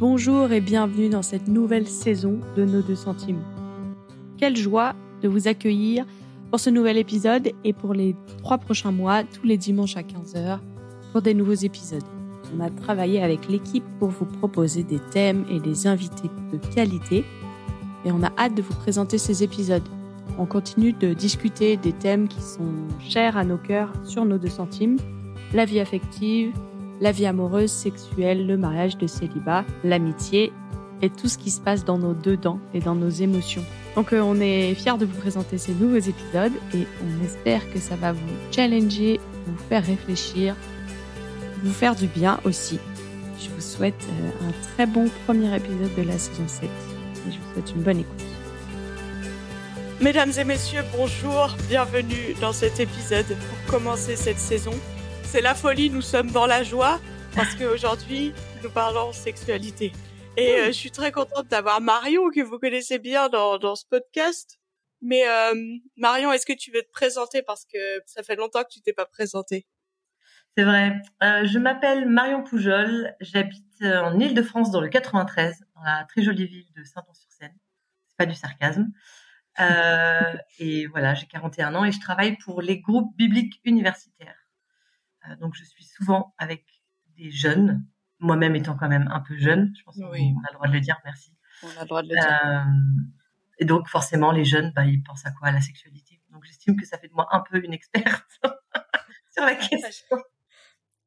Bonjour et bienvenue dans cette nouvelle saison de Nos deux centimes. Quelle joie de vous accueillir pour ce nouvel épisode et pour les trois prochains mois, tous les dimanches à 15h, pour des nouveaux épisodes. On a travaillé avec l'équipe pour vous proposer des thèmes et des invités de qualité et on a hâte de vous présenter ces épisodes. On continue de discuter des thèmes qui sont chers à nos cœurs sur nos deux centimes, la vie affective, la vie amoureuse, sexuelle, le mariage, de célibat, l'amitié et tout ce qui se passe dans nos deux dents et dans nos émotions. Donc euh, on est fiers de vous présenter ces nouveaux épisodes et on espère que ça va vous challenger, vous faire réfléchir, vous faire du bien aussi. Je vous souhaite euh, un très bon premier épisode de la saison 7 et je vous souhaite une bonne écoute. Mesdames et messieurs, bonjour, bienvenue dans cet épisode pour commencer cette saison. C'est la folie, nous sommes dans la joie parce qu'aujourd'hui, nous parlons sexualité. Et euh, je suis très contente d'avoir Marion, que vous connaissez bien dans, dans ce podcast. Mais euh, Marion, est-ce que tu veux te présenter? Parce que ça fait longtemps que tu t'es pas présentée C'est vrai. Euh, je m'appelle Marion Poujol. J'habite en Île-de-France dans le 93, dans la très jolie ville de Saint-Ouen-sur-Seine. C'est pas du sarcasme. Euh, et voilà, j'ai 41 ans et je travaille pour les groupes bibliques universitaires. Euh, donc, je suis souvent avec des jeunes, moi-même étant quand même un peu jeune. Je pense qu'on a le droit de le dire, merci. On a le droit de le dire. Euh, et donc, forcément, les jeunes, bah, ils pensent à quoi? À la sexualité. Donc, j'estime que ça fait de moi un peu une experte sur la question.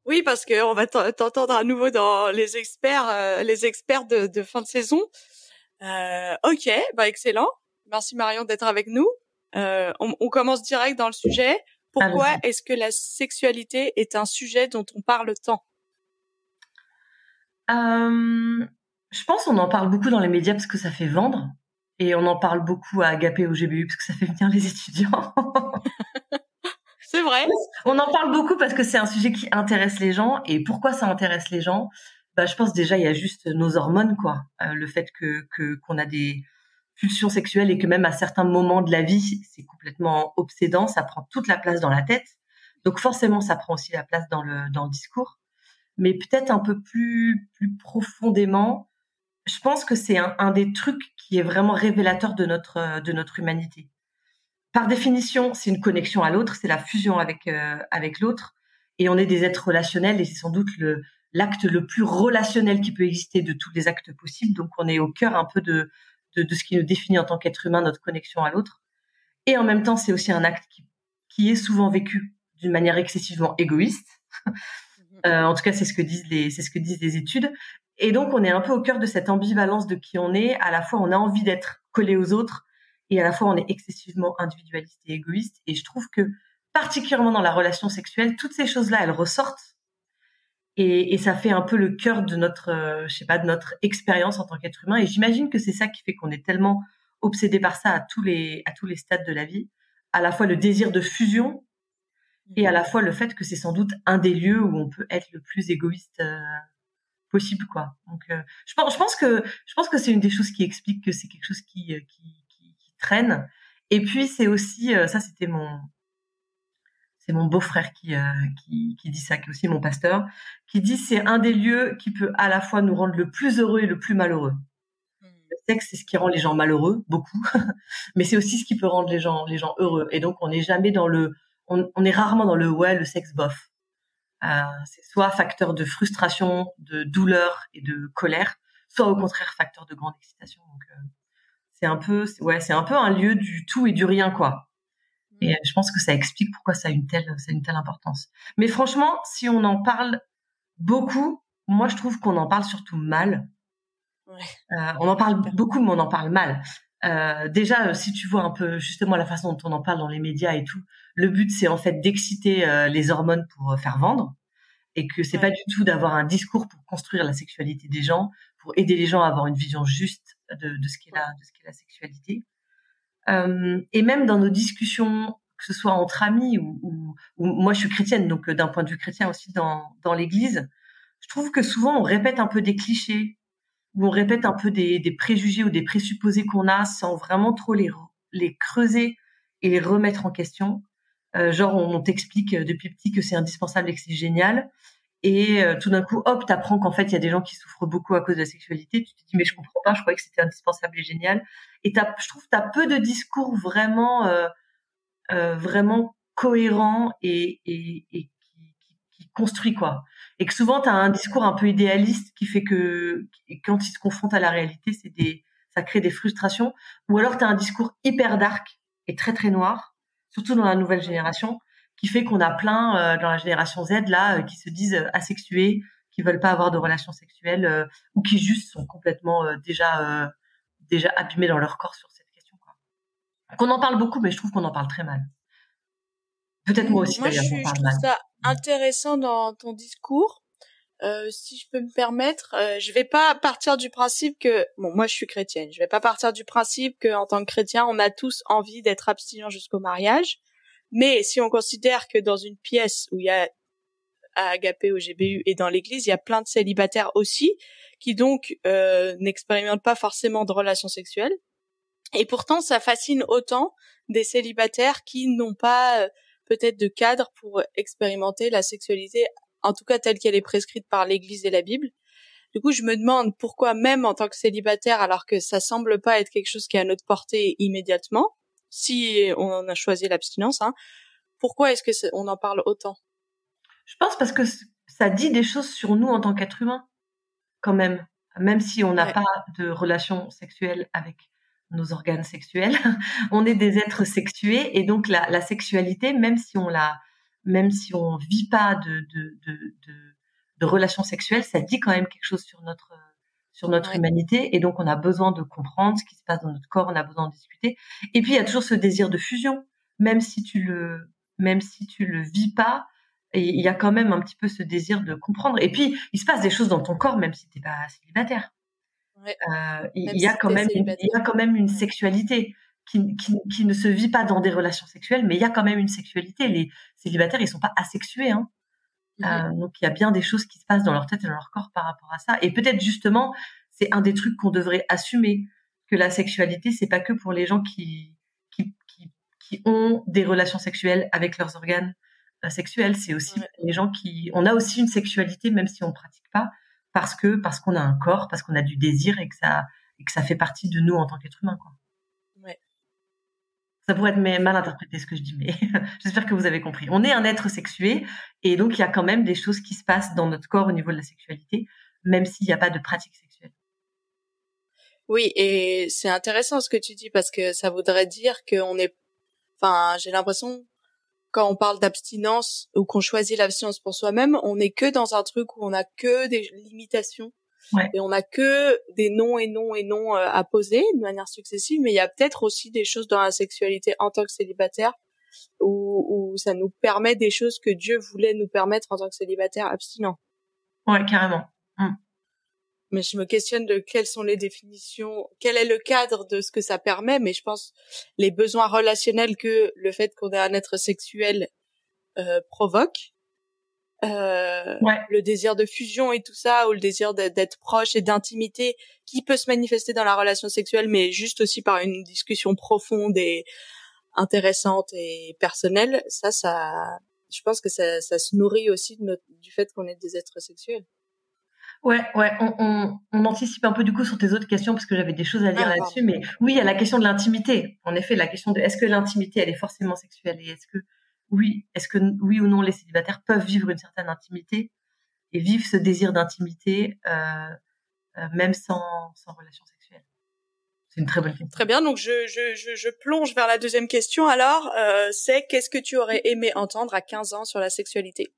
Oui, parce que on va t'entendre à nouveau dans les experts, les experts de, de, fin de saison. Euh, ok, bah excellent. Merci Marion d'être avec nous. Euh, on, on, commence direct dans le sujet. Pourquoi est-ce que la sexualité est un sujet dont on parle tant? Euh, Je pense qu'on en parle beaucoup dans les médias parce que ça fait vendre. Et on en parle beaucoup à Agapé au GBU parce que ça fait venir les étudiants. c'est vrai. On en parle beaucoup parce que c'est un sujet qui intéresse les gens. Et pourquoi ça intéresse les gens? Bah, Je pense déjà, il y a juste nos hormones, quoi. Euh, le fait que qu'on a des pulsion sexuelle et que même à certains moments de la vie, c'est complètement obsédant, ça prend toute la place dans la tête. Donc forcément, ça prend aussi la place dans le, dans le discours. Mais peut-être un peu plus, plus profondément, je pense que c'est un, des trucs qui est vraiment révélateur de notre, de notre humanité. Par définition, c'est une connexion à l'autre, c'est la fusion avec, euh, avec l'autre. Et on est des êtres relationnels et c'est sans doute l'acte le plus relationnel qui peut exister de tous les actes possibles. Donc on est au cœur un peu de, de, ce qui nous définit en tant qu'être humain, notre connexion à l'autre. Et en même temps, c'est aussi un acte qui, qui est souvent vécu d'une manière excessivement égoïste. euh, en tout cas, c'est ce que disent les, c'est ce que disent les études. Et donc, on est un peu au cœur de cette ambivalence de qui on est. À la fois, on a envie d'être collé aux autres, et à la fois, on est excessivement individualiste et égoïste. Et je trouve que, particulièrement dans la relation sexuelle, toutes ces choses-là, elles ressortent et, et, ça fait un peu le cœur de notre, euh, je sais pas, de notre expérience en tant qu'être humain. Et j'imagine que c'est ça qui fait qu'on est tellement obsédé par ça à tous les à tous les stades de la vie. À la fois le désir de fusion et à la fois le fait que c'est sans doute un des lieux où on peut être le plus égoïste euh, possible, quoi. Donc, euh, je pense, que je pense que c'est une des choses qui explique que c'est quelque chose qui, qui, qui traîne. Et puis c'est aussi, ça c'était mon c'est mon beau-frère qui, euh, qui, qui, dit ça, qui est aussi mon pasteur, qui dit c'est un des lieux qui peut à la fois nous rendre le plus heureux et le plus malheureux. Hmm. Le sexe, c'est ce qui rend les gens malheureux, beaucoup, mais c'est aussi ce qui peut rendre les gens, les gens heureux. Et donc, on n'est jamais dans le, on, on, est rarement dans le ouais, le sexe bof. Euh, c'est soit facteur de frustration, de douleur et de colère, soit au contraire facteur de grande excitation. Donc, euh, c'est un peu, ouais, c'est un peu un lieu du tout et du rien, quoi. Et je pense que ça explique pourquoi ça a une telle, ça a une telle importance. Mais franchement, si on en parle beaucoup, moi je trouve qu'on en parle surtout mal. Ouais. Euh, on en parle beaucoup, mais on en parle mal. Euh, déjà, si tu vois un peu justement la façon dont on en parle dans les médias et tout, le but c'est en fait d'exciter euh, les hormones pour euh, faire vendre, et que c'est ouais. pas du tout d'avoir un discours pour construire la sexualité des gens, pour aider les gens à avoir une vision juste de, de ce qu'est la, de ce qu'est la sexualité. Euh, et même dans nos discussions, que ce soit entre amis ou, ou, ou moi je suis chrétienne, donc euh, d'un point de vue chrétien aussi dans, dans l'Église, je trouve que souvent on répète un peu des clichés, ou on répète un peu des, des préjugés ou des présupposés qu'on a sans vraiment trop les, les creuser et les remettre en question. Euh, genre on, on t'explique depuis petit que c'est indispensable et que c'est génial, et tout d'un coup, hop, t'apprends qu'en fait, il y a des gens qui souffrent beaucoup à cause de la sexualité. Tu te dis, mais je comprends pas, je croyais que c'était indispensable et génial. Et je trouve, tu as peu de discours vraiment, vraiment cohérents et, et, et qui, qui, construit quoi. Et que souvent, tu as un discours un peu idéaliste qui fait que quand ils se confrontent à la réalité, c'est des, ça crée des frustrations. Ou alors, tu as un discours hyper dark et très très noir, surtout dans la nouvelle génération, qui fait qu'on a plein euh, dans la génération Z là euh, qui se disent euh, asexués, qui veulent pas avoir de relations sexuelles ou qui juste sont complètement déjà déjà abîmés dans leur corps sur cette question. Quoi. Qu'on en parle beaucoup, mais je trouve qu'on en parle très mal. Peut-être moi aussi. Moi, je, je trouve ça intéressant dans ton discours. Euh, si je peux me permettre, euh, je vais pas partir du principe que bon, moi je suis chrétienne. Je vais pas partir du principe que en tant que chrétien, on a tous envie d'être abstinent jusqu'au mariage. Mais si on considère que dans une pièce où il y a à Agapé au GBU et dans l'église, il y a plein de célibataires aussi qui donc euh, n'expérimentent pas forcément de relations sexuelles. Et pourtant, ça fascine autant des célibataires qui n'ont pas euh, peut-être de cadre pour expérimenter la sexualité, en tout cas telle qu'elle est prescrite par l'Église et la Bible. Du coup, je me demande pourquoi même en tant que célibataire, alors que ça semble pas être quelque chose qui est à notre portée immédiatement, si on a choisi l'abstinence, hein, pourquoi est-ce que on en parle autant? Je pense parce que ça dit des choses sur nous en tant qu'être humain, quand même. Même si on n'a pas de relation sexuelle avec nos organes sexuels, on est des êtres sexués et donc la, la sexualité, même si on la, même si on vit pas de, de, de, de, de relations sexuelles, ça dit quand même quelque chose sur notre sur notre humanité et donc on a besoin de comprendre ce qui se passe dans notre corps, on a besoin de discuter. Et puis il y a toujours ce désir de fusion, même si tu le même si tu le vis pas, et il y a quand même un petit peu ce désir de comprendre. Et puis il se passe des choses dans ton corps même si t'es pas célibataire. Euh, il y a quand même une, il y a quand même une sexualité. Qui, qui, qui, ne se vit pas dans des relations sexuelles, mais il y a quand même une sexualité. Les célibataires, ils sont pas asexués. Hein. Euh, donc il y a bien des choses qui se passent dans leur tête et dans leur corps par rapport à ça. Et peut-être justement, c'est un des trucs qu'on devrait assumer que la sexualité, c'est pas que pour les gens qui, qui, qui, qui ont des relations sexuelles avec leurs organes euh, sexuels. C'est aussi les gens qui, on a aussi une sexualité même si on pratique pas, parce que parce qu'on a un corps, parce qu'on a du désir et que ça et que ça fait partie de nous en tant qu'être humain, quoi. Ça pourrait être mal interprété ce que je dis, mais j'espère que vous avez compris. On est un être sexué et donc il y a quand même des choses qui se passent dans notre corps au niveau de la sexualité, même s'il n'y a pas de pratique sexuelle. Oui, et c'est intéressant ce que tu dis parce que ça voudrait dire qu'on est, enfin, j'ai l'impression quand on parle d'abstinence ou qu'on choisit l'abstinence pour soi-même, on n'est que dans un truc où on a que des limitations et on a que des noms et noms et noms euh, à poser de manière successive, mais il y a peut-être aussi des choses dans la sexualité en tant que célibataire où, où ça nous permet des choses que Dieu voulait nous permettre en tant que célibataire abstinent. Ouais, carrément. Mmh. Mais je me questionne de quelles sont les définitions, quel est le cadre de ce que ça permet, mais je pense les besoins relationnels que le fait qu'on ait un être sexuel euh, provoque euh, le désir de fusion et tout ça, ou le désir d'être proche et d'intimité, qui peut se manifester dans la relation sexuelle, mais juste aussi par une discussion profonde et intéressante et personnelle, ça, ça, je pense que ça, ça se nourrit aussi de notre, du fait qu'on est des êtres sexuels. Ouais, ouais, on, on, on, anticipe un peu du coup sur tes autres questions parce que j'avais des choses à dire ah, là-dessus, mais oui, il y a la question de l'intimité. En effet, la question de est-ce que l'intimité elle est forcément sexuelle et est-ce que oui, est-ce que oui ou non les célibataires peuvent vivre une certaine intimité et vivre ce désir d'intimité euh, euh, même sans, sans relation sexuelle C'est une très bonne question. Très bien, donc je, je, je, je plonge vers la deuxième question alors, euh, c'est qu'est-ce que tu aurais aimé entendre à 15 ans sur la sexualité?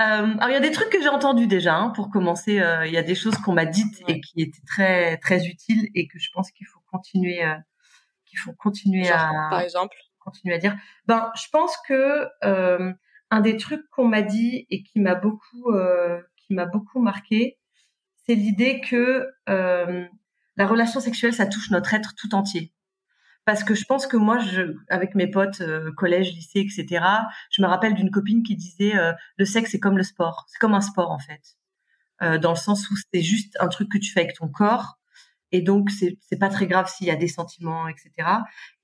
Euh, alors il y a des trucs que j'ai entendus déjà. Hein, pour commencer, il y a des choses qu'on m'a dites et qui étaient très très utiles et que je pense qu'il faut continuer, qu'il faut continuer à. Par exemple? Continuer à dire Ben, je pense que euh, un des trucs qu'on m'a dit et qui m'a beaucoup, euh, qui m'a beaucoup marqué, c'est l'idée que euh, la relation sexuelle, ça touche notre être tout entier. Parce que je pense que moi, je, avec mes potes, euh, collège, lycée, etc., je me rappelle d'une copine qui disait le sexe, c'est comme le sport, c'est comme un sport en fait, dans le sens où c'est juste un truc que tu fais avec ton corps, et donc c'est pas très grave s'il y a des sentiments, etc.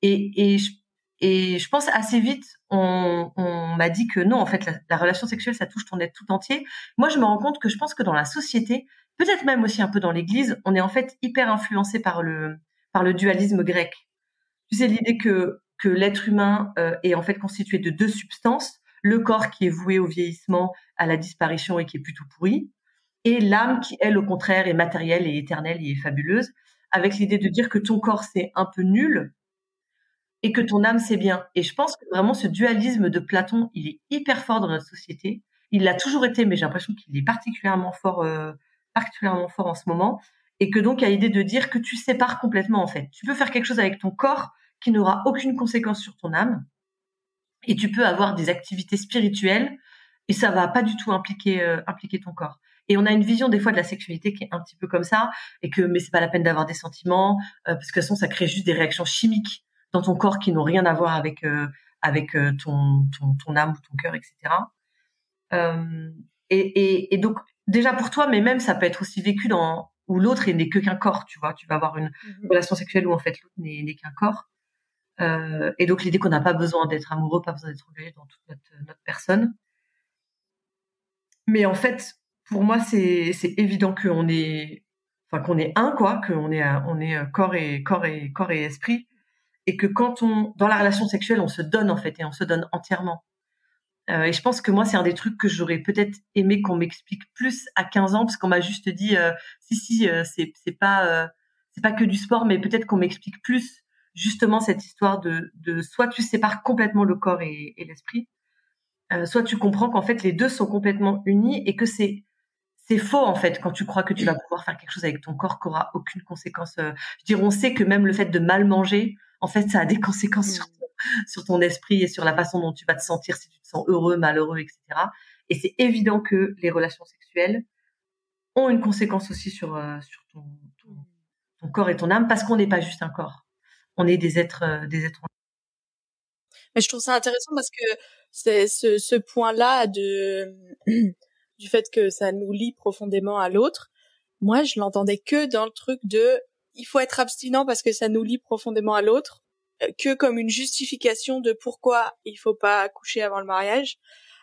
Et, et je et je pense assez vite, on, on m'a dit que non, en fait, la, la, relation sexuelle, ça touche ton être tout entier. Moi, je me rends compte que je pense que dans la société, peut-être même aussi un peu dans l'Église, on est en fait hyper influencé par le par le dualisme grec. Tu sais l'idée que que l'être humain euh, est en fait constitué de deux substances le corps qui est voué au vieillissement, à la disparition et qui est plutôt pourri, et l'âme qui, elle, au contraire, est matérielle et éternelle et fabuleuse, avec l'idée de dire que ton corps, c'est un peu nul et que ton âme, c'est bien. Et je pense que vraiment ce dualisme de Platon, il est hyper fort dans notre société. Il l'a toujours été, mais j'ai l'impression qu'il est particulièrement fort, euh, particulièrement fort en ce moment. Et que donc, il y a l'idée de dire que tu sépares complètement, en fait. Tu peux faire quelque chose avec ton corps qui n'aura aucune conséquence sur ton âme. Et tu peux avoir des activités spirituelles et ça va pas du tout impliquer, euh, impliquer ton corps. Et on a une vision des fois de la sexualité qui est un petit peu comme ça, et que mais c'est pas la peine d'avoir des sentiments, euh, parce que de toute façon ça crée juste des réactions chimiques dans ton corps qui n'ont rien à voir avec euh, avec euh, ton, ton, ton âme ou ton cœur, etc. Euh, et, et, et, donc déjà pour toi, mais même ça peut être aussi vécu dans où l'autre n'est que qu'un corps, tu vois. Tu vas avoir une mmh relation sexuelle où en fait l'autre n'est qu'un corps. Euh, et donc l'idée qu'on n'a pas besoin d'être amoureux, pas besoin d'être engagé dans toute notre, notre personne. Mais en fait, pour moi, c'est évident qu'on est, enfin qu'on est un quoi, qu'on est on est corps et corps et corps et esprit, et que quand on dans la relation sexuelle, on se donne en fait et on se donne entièrement. Euh, et je pense que moi, c'est un des trucs que j'aurais peut-être aimé qu'on m'explique plus à 15 ans, parce qu'on m'a juste dit euh, si si, euh, c'est c'est pas euh, c'est pas que du sport, mais peut-être qu'on m'explique plus justement cette histoire de de soit tu sépares complètement le corps et, l'esprit, soit tu comprends qu'en fait les deux sont complètement unis et que c'est c'est faux en fait quand tu crois que tu vas pouvoir faire quelque chose avec ton corps qui aura aucune conséquence. Je dirais, on sait que même le fait de mal manger, en fait, ça a des conséquences sur, ton, sur ton esprit et sur la façon dont tu vas te sentir si tu te sens heureux, malheureux, etc. Et c'est évident que les relations sexuelles ont une conséquence aussi sur, euh, sur ton, ton, ton, corps et ton âme parce qu'on n'est pas juste un corps. On est des êtres, euh, des êtres. Mais je trouve ça intéressant parce que c'est ce, ce point-là de du fait que ça nous lie profondément à l'autre. Moi, je l'entendais que dans le truc de il faut être abstinent parce que ça nous lie profondément à l'autre, euh, que comme une justification de pourquoi il faut pas coucher avant le mariage,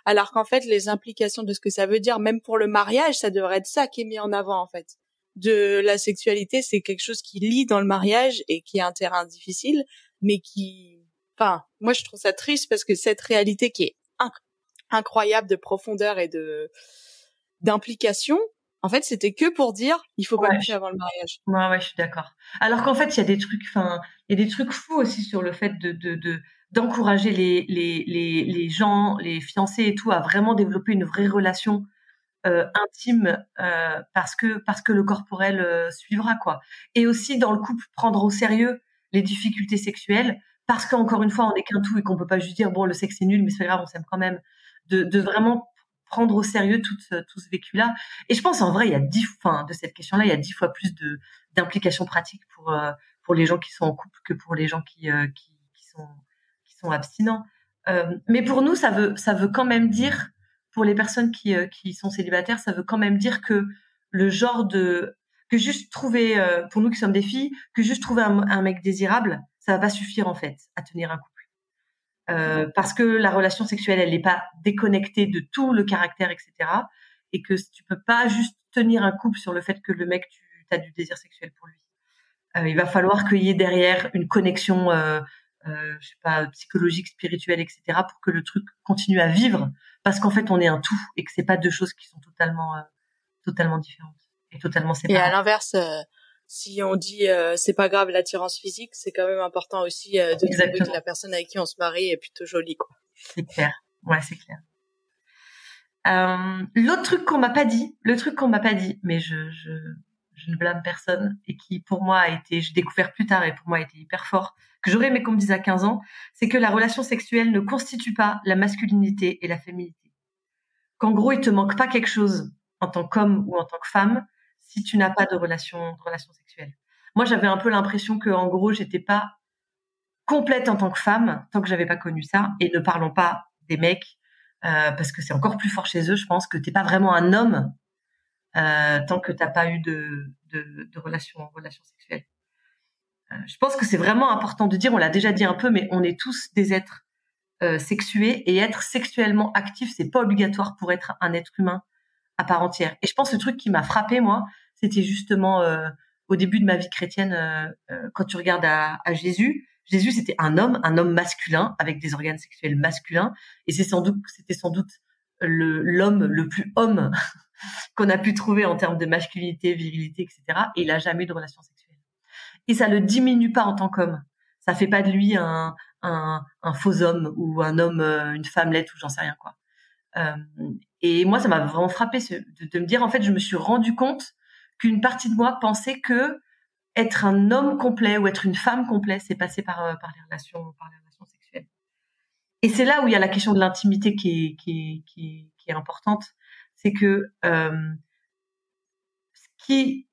alors qu'en fait les implications de ce que ça veut dire, même pour le mariage, ça devrait être ça qui est mis en avant en fait. De la sexualité, c'est quelque chose qui lie dans le mariage et qui est un terrain difficile, mais qui, enfin, moi je trouve ça triste parce que cette réalité qui est incroyable de profondeur et de d'implication, en fait, c'était que pour dire il faut pas coucher avant le mariage. Ouais, ouais, je suis d'accord. Alors qu'en fait, il y a des trucs, enfin, il y a des trucs fous aussi sur le fait de, de, de d'encourager les, les, les, les gens, les fiancés et tout, à vraiment développer une vraie relation euh, intime euh, parce que parce que le corporel euh, suivra quoi. Et aussi dans le couple prendre au sérieux les difficultés sexuelles parce qu'encore une fois on n'est qu'un tout et qu'on peut pas juste dire bon le sexe est nul mais c'est pas grave on s'aime quand même. De, de vraiment prendre au sérieux tout, ce, tout ce vécu-là. Et je pense en vrai, il y a dix, enfin, de cette question-là, il y a dix fois plus de d'implications pratiques pour euh, pour les gens qui sont en couple que pour les gens qui euh, qui, sont qui sont abstinents. Euh, mais pour nous, ça veut ça veut quand même dire pour les personnes qui qui sont célibataires, ça veut quand même dire que le genre de que juste trouver pour nous qui sommes des filles, que juste trouver un, mec désirable, ça va suffire en fait à tenir un couple. Euh, parce que la relation sexuelle, elle n'est pas déconnectée de tout le caractère, etc. Et que tu peux pas juste tenir un couple sur le fait que le mec, tu as du désir sexuel pour lui. Euh, il va falloir qu'il y ait derrière une connexion, euh, je sais pas, psychologique, spirituelle, etc. pour que le truc continue à vivre, parce qu'en fait, on est un tout et que c'est pas deux choses qui sont totalement, totalement différentes et totalement séparées. Et à l'inverse si on dit euh, c'est pas grave l'attirance physique, c'est quand même important aussi euh, de trouver que la personne avec qui on se marie est plutôt jolie quoi. C'est clair. Ouais, c'est clair. Euh, L'autre truc qu'on m'a pas dit, le truc qu'on m'a pas dit, mais je, je, je ne blâme personne et qui pour moi a été, j'ai découvert plus tard et pour moi a été hyper fort, que j'aurais aimé qu'on me dise à 15 ans, c'est que la relation sexuelle ne constitue pas la masculinité et la féminité. Qu'en gros, il te manque pas quelque chose en tant qu'homme ou en tant que femme, si tu n'as pas de relation, de relation sexuelle. Moi, j'avais un peu l'impression que, en gros, j'étais pas complète en tant que femme tant que j'avais pas connu ça. Et ne parlons pas des mecs, euh, parce que c'est encore plus fort chez eux. Je pense que t'es pas vraiment un homme euh, tant que t'as pas eu de, de, de relation, sexuelle. je pense que c'est vraiment important de dire, on l'a déjà dit un peu, mais on est tous des êtres euh, sexués et être sexuellement actif, c'est pas obligatoire pour être un être humain à part entière. Et je pense que le truc qui m'a frappé moi, c'était justement euh, au début de ma vie chrétienne, euh, quand tu regardes à, Jésus. Jésus, c'était un homme, un homme masculin avec des organes sexuels masculins, et c'est sans doute, c'était sans doute l'homme le, plus homme qu'on a pu trouver en termes de masculinité, virilité, etc. Et il a jamais de relation sexuelle. Et ça le diminue pas en tant qu'homme. Ça fait pas de lui un, un, un, faux homme ou un homme, euh, une femmelette ou j'en sais rien quoi. Euh, et moi, ça m'a vraiment frappé de, me dire en fait, je me suis rendu compte qu'une partie de moi pensait que être un homme complet ou être une femme complète, c'est passer par euh, par les relations par les relations sexuelles. Et c'est là où il y a la question de l'intimité qui est, qui est, importante, c'est que euh, qui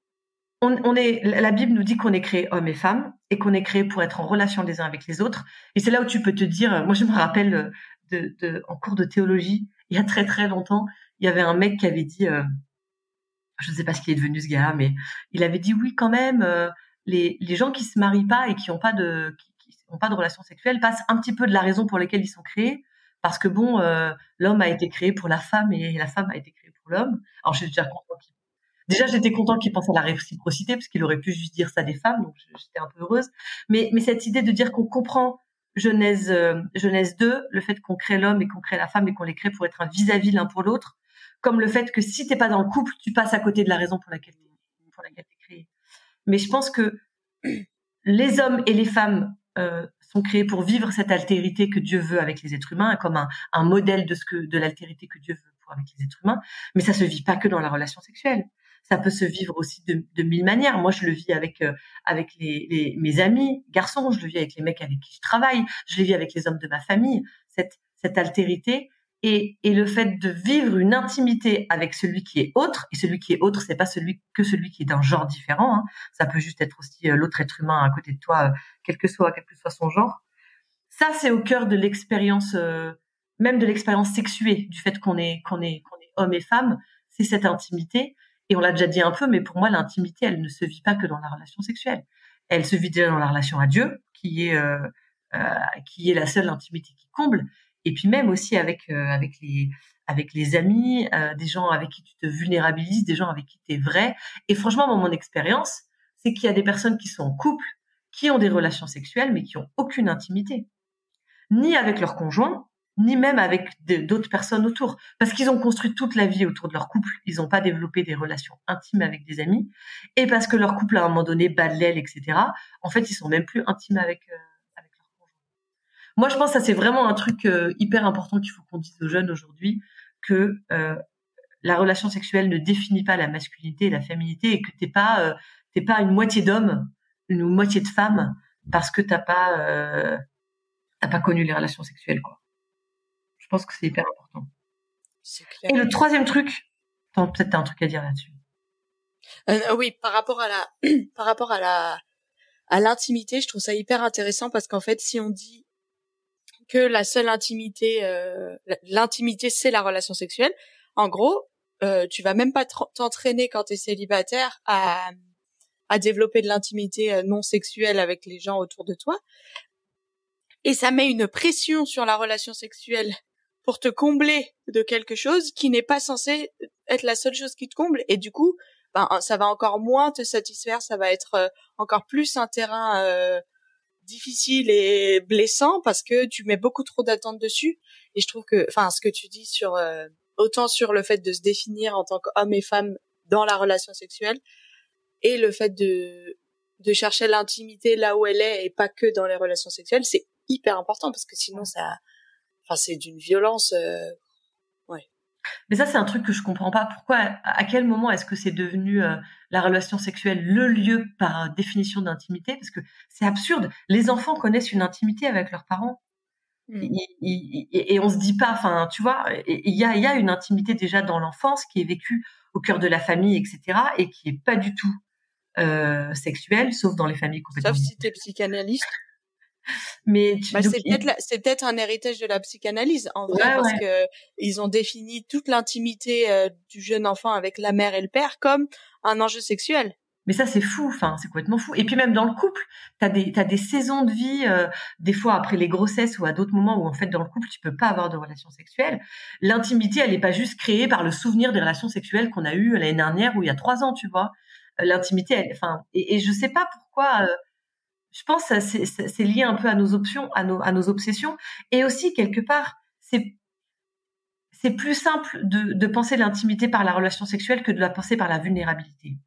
on, est, la Bible nous dit qu'on est créé homme et femme et qu'on est créé pour être en relation les uns avec les autres. Et c'est là où tu peux te dire, moi je me rappelle de, en cours de théologie, il y a très très longtemps, il y avait un mec qui avait dit, euh, je ne sais pas ce qui est devenu ce gars, mais il avait dit oui quand même, euh, les, les gens qui se marient pas et qui n'ont pas de qui, ont pas de relation sexuelle passent un petit peu de la raison pour laquelle ils sont créés, parce que bon, euh, l'homme a été créé pour la femme et la femme a été créée pour l'homme. Alors suis déjà qu'il Déjà, j'étais content qu'il pense à la réciprocité, parce qu'il aurait pu juste dire ça des femmes, donc j'étais un peu heureuse. Mais, mais cette idée de dire qu'on comprend Genèse, euh, Genèse 2, le fait qu'on crée l'homme et qu'on crée la femme et qu'on les crée pour être un vis-à-vis l'un pour l'autre, comme le fait que si t'es pas dans le couple, tu passes à côté de la raison pour laquelle pour laquelle t'es créé. Mais je pense que les hommes et les femmes euh, sont créés pour vivre cette altérité que Dieu veut avec les êtres humains, comme un, un modèle de ce que de l'altérité que Dieu veut pour avec les êtres humains. Mais ça se vit pas que dans la relation sexuelle ça peut se vivre aussi de, de mille manières. Moi, je le vis avec euh, avec les, les, mes amis garçons, je le vis avec les mecs avec qui je travaille, je le vis avec les hommes de ma famille. Cette cette altérité et, et le fait de vivre une intimité avec celui qui est autre et celui qui est autre, c'est pas celui que celui qui est d'un genre différent. Hein. Ça peut juste être aussi euh, l'autre être humain à côté de toi, euh, quel que soit quel que soit son genre. Ça, c'est au cœur de l'expérience, même de l'expérience sexuée, du fait qu'on est qu'on est qu'on est homme et femme. C'est cette intimité et on l'a déjà dit un peu, mais pour moi, l'intimité, elle ne se vit pas que dans la relation sexuelle. Elle se vit déjà dans la relation à Dieu, qui est euh, euh, qui est la seule intimité qui comble. Et puis même aussi avec euh, avec les avec les amis, euh, des gens avec qui tu te vulnérabilises, des gens avec qui tu es vrai. Et franchement, dans mon expérience, c'est qu'il y a des personnes qui sont en couple, qui ont des relations sexuelles, mais qui ont aucune intimité, ni avec leur conjoint, ni même avec d'autres personnes autour, parce qu'ils ont construit toute la vie autour de leur couple, ils n'ont pas développé des relations intimes avec des amis, et parce que leur couple à un moment donné bat de l'aile, etc. En fait, ils sont même plus intimes avec euh, avec leur conjoint. Moi, je pense que ça c'est vraiment un truc euh, hyper important qu'il faut qu'on dise aux jeunes aujourd'hui, que euh, la relation sexuelle ne définit pas la masculinité et la féminité, et que t'es pas t'es pas une moitié d'homme, une moitié de femme, parce que t'as pas t'as pas connu les relations sexuelles, quoi. Je pense que c'est hyper important. Clair. Et le troisième truc, peut-être t'as un truc à dire là-dessus. Euh, oui, par rapport à la, par rapport à la, à l'intimité, je trouve ça hyper intéressant parce qu'en fait, si on dit que la seule intimité, euh, l'intimité, c'est la relation sexuelle, en gros, euh, tu vas même pas t'entraîner quand tu es célibataire à, à développer de l'intimité euh, non sexuelle avec les gens autour de toi. Et ça met une pression sur la relation sexuelle pour te combler de quelque chose qui n'est pas censé être la seule chose qui te comble. Et du coup ben ça va encore moins te satisfaire ça va être euh, encore plus un terrain euh, difficile et blessant parce que tu mets beaucoup trop d'attentes dessus. Et je trouve que enfin ce que tu dis sur euh, autant sur le fait de se définir en tant qu'homme et femme dans la relation sexuelle et le fait de de chercher l'intimité là où elle est et pas que dans les relations sexuelles c'est hyper important parce que sinon ça Enfin, c'est d'une violence. Euh... Ouais. Mais ça, c'est un truc que je comprends pas. Pourquoi, à quel moment est-ce que c'est devenu euh, la relation sexuelle le lieu par définition d'intimité? Parce que c'est absurde. Les enfants connaissent une intimité avec leurs parents. Mmh. Et, et, on se dit pas, enfin, tu vois, il y a, y a une intimité déjà dans l'enfance qui est vécue au cœur de la famille, etc., et qui est pas du tout euh, sexuelle, sauf dans les familles complètement. Sauf si t'es psychanalyste. Mais bah, c'est peut-être un héritage de la psychanalyse en vrai parce que ils ont défini toute l'intimité euh, du jeune enfant avec la mère et le père comme un enjeu sexuel. Mais ça, c'est fou. Enfin, c'est complètement fou. Et puis même dans le couple, t'as des t'as des saisons de vie, euh, des fois après les grossesses ou à d'autres moments où en fait dans le couple tu peux pas avoir de relations sexuelles. L'intimité, elle est pas juste créée par le souvenir des relations sexuelles qu'on a eues l'année dernière ou il y a trois ans, tu vois. Euh, l'intimité, elle, enfin, et, et je sais pas pourquoi. Euh, je pense que c'est lié un peu à nos options, à nos obsessions, et aussi quelque part, c'est plus simple de, penser l'intimité par la relation sexuelle que de la penser par la vulnérabilité.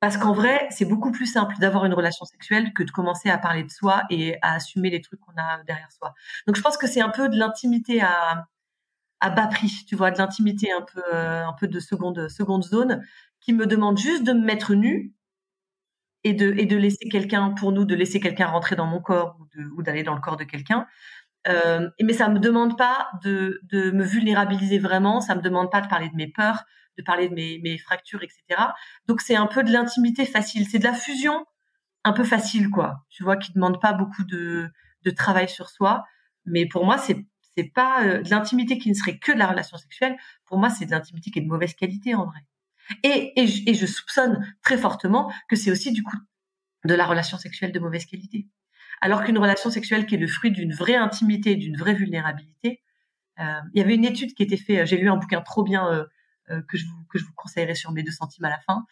Parce qu'en vrai, c'est beaucoup plus simple d'avoir une relation sexuelle que de commencer à parler de soi et à assumer les trucs qu'on a derrière soi. Donc je pense que c'est un peu de l'intimité à, bas prix, tu vois, de l'intimité un peu, euh, un peu de seconde, seconde zone, qui me demande juste de me mettre nu et de, et de laisser quelqu'un, pour nous, de laisser quelqu'un rentrer dans mon corps ou d'aller dans le corps de quelqu'un. Euh, mais ça me demande pas de, de me vulnérabiliser vraiment, ça me demande pas de parler de mes peurs, de parler de mes, mes fractures, etc. Donc c'est un peu de l'intimité facile, c'est de la fusion un peu facile, quoi. Tu vois, qui demande pas beaucoup de, de travail sur soi. Mais pour moi, c'est c'est pas euh, de l'intimité qui ne serait que de la relation sexuelle. Pour moi, c'est de l'intimité qui est de mauvaise qualité en vrai. Et, et, je, et soupçonne très fortement que c'est aussi du coup de la relation sexuelle de mauvaise qualité. Alors qu'une relation sexuelle qui est le fruit d'une vraie intimité, d'une vraie vulnérabilité, euh, il y avait une étude qui était faite, j'ai lu un bouquin trop bien euh, euh, que je vous que je vous conseillerais sur mes deux centimes à la fin,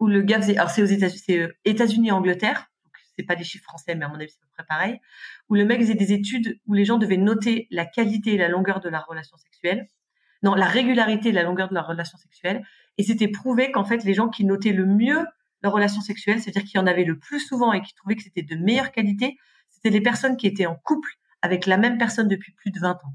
où le gars faisait, alors c'est aux États-Unis, c'est États-Unis et Angleterre, donc c'est pas des chiffres français, mais à mon avis c'est à peu près pareil, où le mec faisait des études où les gens devaient noter la qualité et la longueur de la relation sexuelle, non la régularité et la longueur de la relation sexuelle, et c'était prouvé qu'en fait les gens qui notaient le mieux leur relation sexuelle, c'est-à-dire qu'il y en avait le plus souvent et qui trouvaient que c'était de meilleure qualité, c'était les personnes qui étaient en couple avec la même personne depuis plus de 20 ans.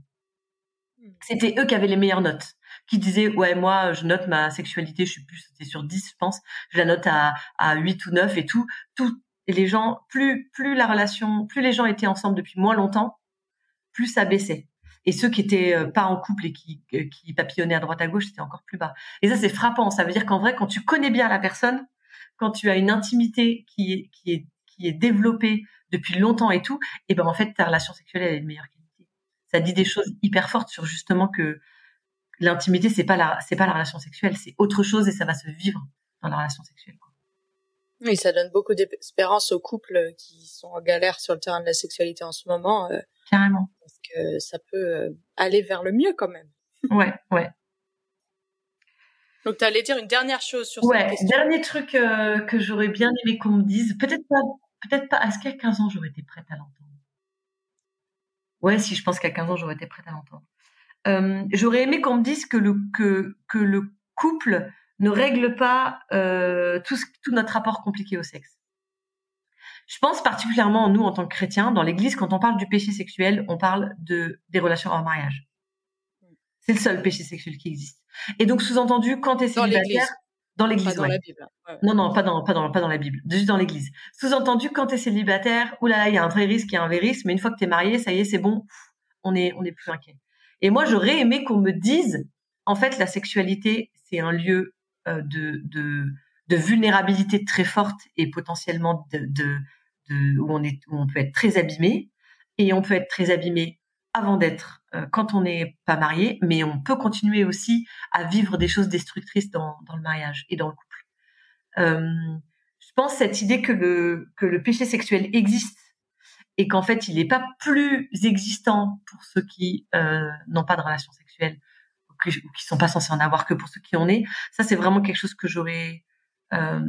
Hmm. C'était eux qui avaient les meilleures notes qui disait ouais moi je note ma sexualité je suis plus c'était sur 10 je pense je la note à à 8 ou 9 et tout tout et les gens plus plus la relation plus les gens étaient ensemble depuis moins longtemps plus ça baissait et ceux qui étaient euh, pas en couple et qui euh, qui papillonnaient à droite à gauche c'était encore plus bas. Et ça c'est frappant. Ça veut dire qu'en vrai quand tu connais bien la personne quand tu as une intimité qui est qui est qui est développée depuis longtemps et tout et ben en fait ta relation sexuelle elle est de meilleure qualité. Ça dit des choses hyper fortes sur justement que l'intimité c'est pas la c'est pas la relation sexuelle, c'est autre chose et ça va se vivre dans la relation sexuelle. Oui, ça donne beaucoup d'espérance aux couples qui sont en galère sur le terrain de la sexualité en ce moment. Euh, Carrément. Parce que ça peut euh, aller vers le mieux quand même. Ouais, ouais. Donc, tu allais dire une dernière chose sur ouais, cette question. dernier truc euh, que j'aurais bien aimé qu'on me dise. Peut-être pas, peut-être pas. Est-ce qu'à 15 ans, j'aurais été prête à l'entendre? Ouais, si, je pense qu'à 15 ans, j'aurais été prête à l'entendre. Euh, j'aurais aimé qu'on me dise que le que que le couple ne règle pas euh, tout tout notre rapport compliqué au sexe. Je pense particulièrement nous en tant que chrétiens dans l'Église quand on parle du péché sexuel, on parle de des relations hors mariage. C'est le seul péché sexuel qui existe. Et donc sous-entendu quand tu es célibataire dans l'église. Ouais. Non non, pas dans pas dans pas dans la Bible, juste dans l'église. Sous-entendu quand tu es célibataire, oulala, il y a un vrai risque, il y a un vrai risque, mais une fois que tu es marié, ça y est, c'est bon, on est on est plus inquiet. Et moi, j'aurais aimé qu'on me dise, en fait, la sexualité, c'est un lieu de, de, de, vulnérabilité très forte et potentiellement de, de, où, on est, où on peut être très abîmé. Et on peut être très abîmé avant d'être, euh, quand on n'est pas marié, mais on peut continuer aussi à vivre des choses destructrices dans, dans le mariage et dans le couple. Euh, je pense cette idée que le, que le péché sexuel existe et qu'en fait, il n'est pas plus existant pour ceux qui euh, n'ont pas de relation sexuelle qui, ne sont pas censés en avoir que pour ceux qui en ont. Ça, c'est vraiment quelque chose que j'aurais euh,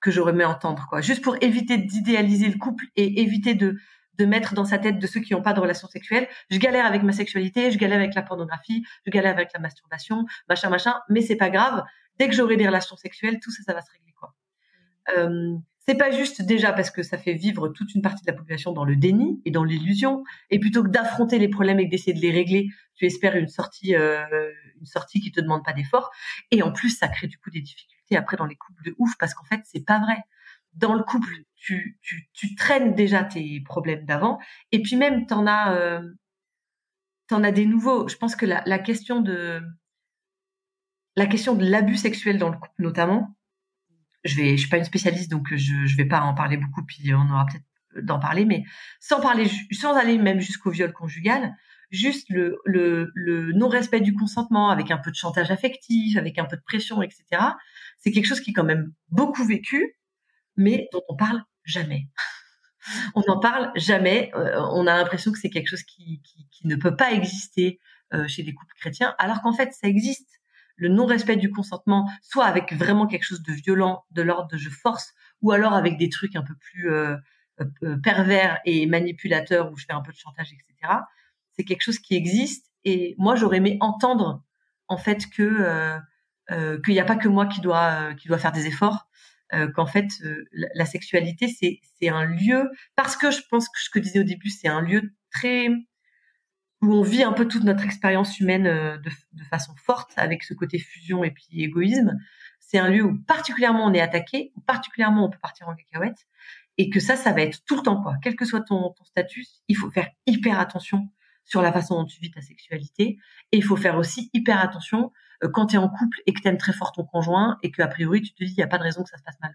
que j'aurais aimé entendre, quoi. Juste pour éviter d'idéaliser le couple et éviter de de mettre dans sa tête de ceux qui n'ont pas de relation sexuelle. Je galère avec ma sexualité, je galère avec la pornographie, je galère avec la masturbation, machin, machin. Mais c'est pas grave. Dès que j'aurai des relations sexuelles, tout ça, ça va se régler, quoi. Euh, c'est pas juste déjà parce que ça fait vivre toute une partie de la population dans le déni et dans l'illusion, et plutôt que d'affronter les problèmes et d'essayer de les régler, tu espères une sortie, euh, une sortie qui te demande pas d'effort. Et en plus, ça crée du coup des difficultés après dans les couples de ouf parce qu'en fait, c'est pas vrai. Dans le couple, tu, traînes déjà tes problèmes d'avant, et puis même t'en as, euh, t'en as des nouveaux. Je pense que la, la question de la question de l'abus sexuel dans le couple notamment, je vais, je suis pas une spécialiste, donc je, je vais pas en parler beaucoup, puis on aura peut-être d'en parler, mais sans parler, sans aller même jusqu'au viol conjugal, juste le, le, le non-respect du consentement, avec un peu de chantage affectif, avec un peu de pression, etc., c'est quelque chose qui est quand même beaucoup vécu, mais dont on parle jamais. on n'en parle jamais. Euh, on a l'impression que c'est quelque chose qui, qui, qui, ne peut pas exister euh, chez les couples chrétiens, alors qu'en fait, ça existe. Le non-respect du consentement, soit avec vraiment quelque chose de violent, de l'ordre de je force, ou alors avec des trucs un peu plus euh, euh, pervers et manipulateurs où je fais un peu de chantage, etc. C'est quelque chose qui existe. Et moi, j'aurais aimé entendre en fait que euh, euh, qu'il n'y a pas que moi qui doit qui doit faire des efforts, qu'en fait la, sexualité c'est c'est un lieu parce que je pense que ce que je disais au début c'est un lieu très où on vit un peu toute notre expérience humaine de, de, façon forte avec ce côté fusion et puis égoïsme. C'est un lieu où particulièrement on est attaqué, où particulièrement on peut partir en cacahuète et que ça, ça va être tout le temps quoi. Quel que soit ton, ton statut, il faut faire hyper attention sur la façon dont tu vis ta sexualité et il faut faire aussi hyper attention euh, quand tu es en couple et que tu aimes très fort ton conjoint et que a priori tu te dis il y a pas de raison que ça se passe mal.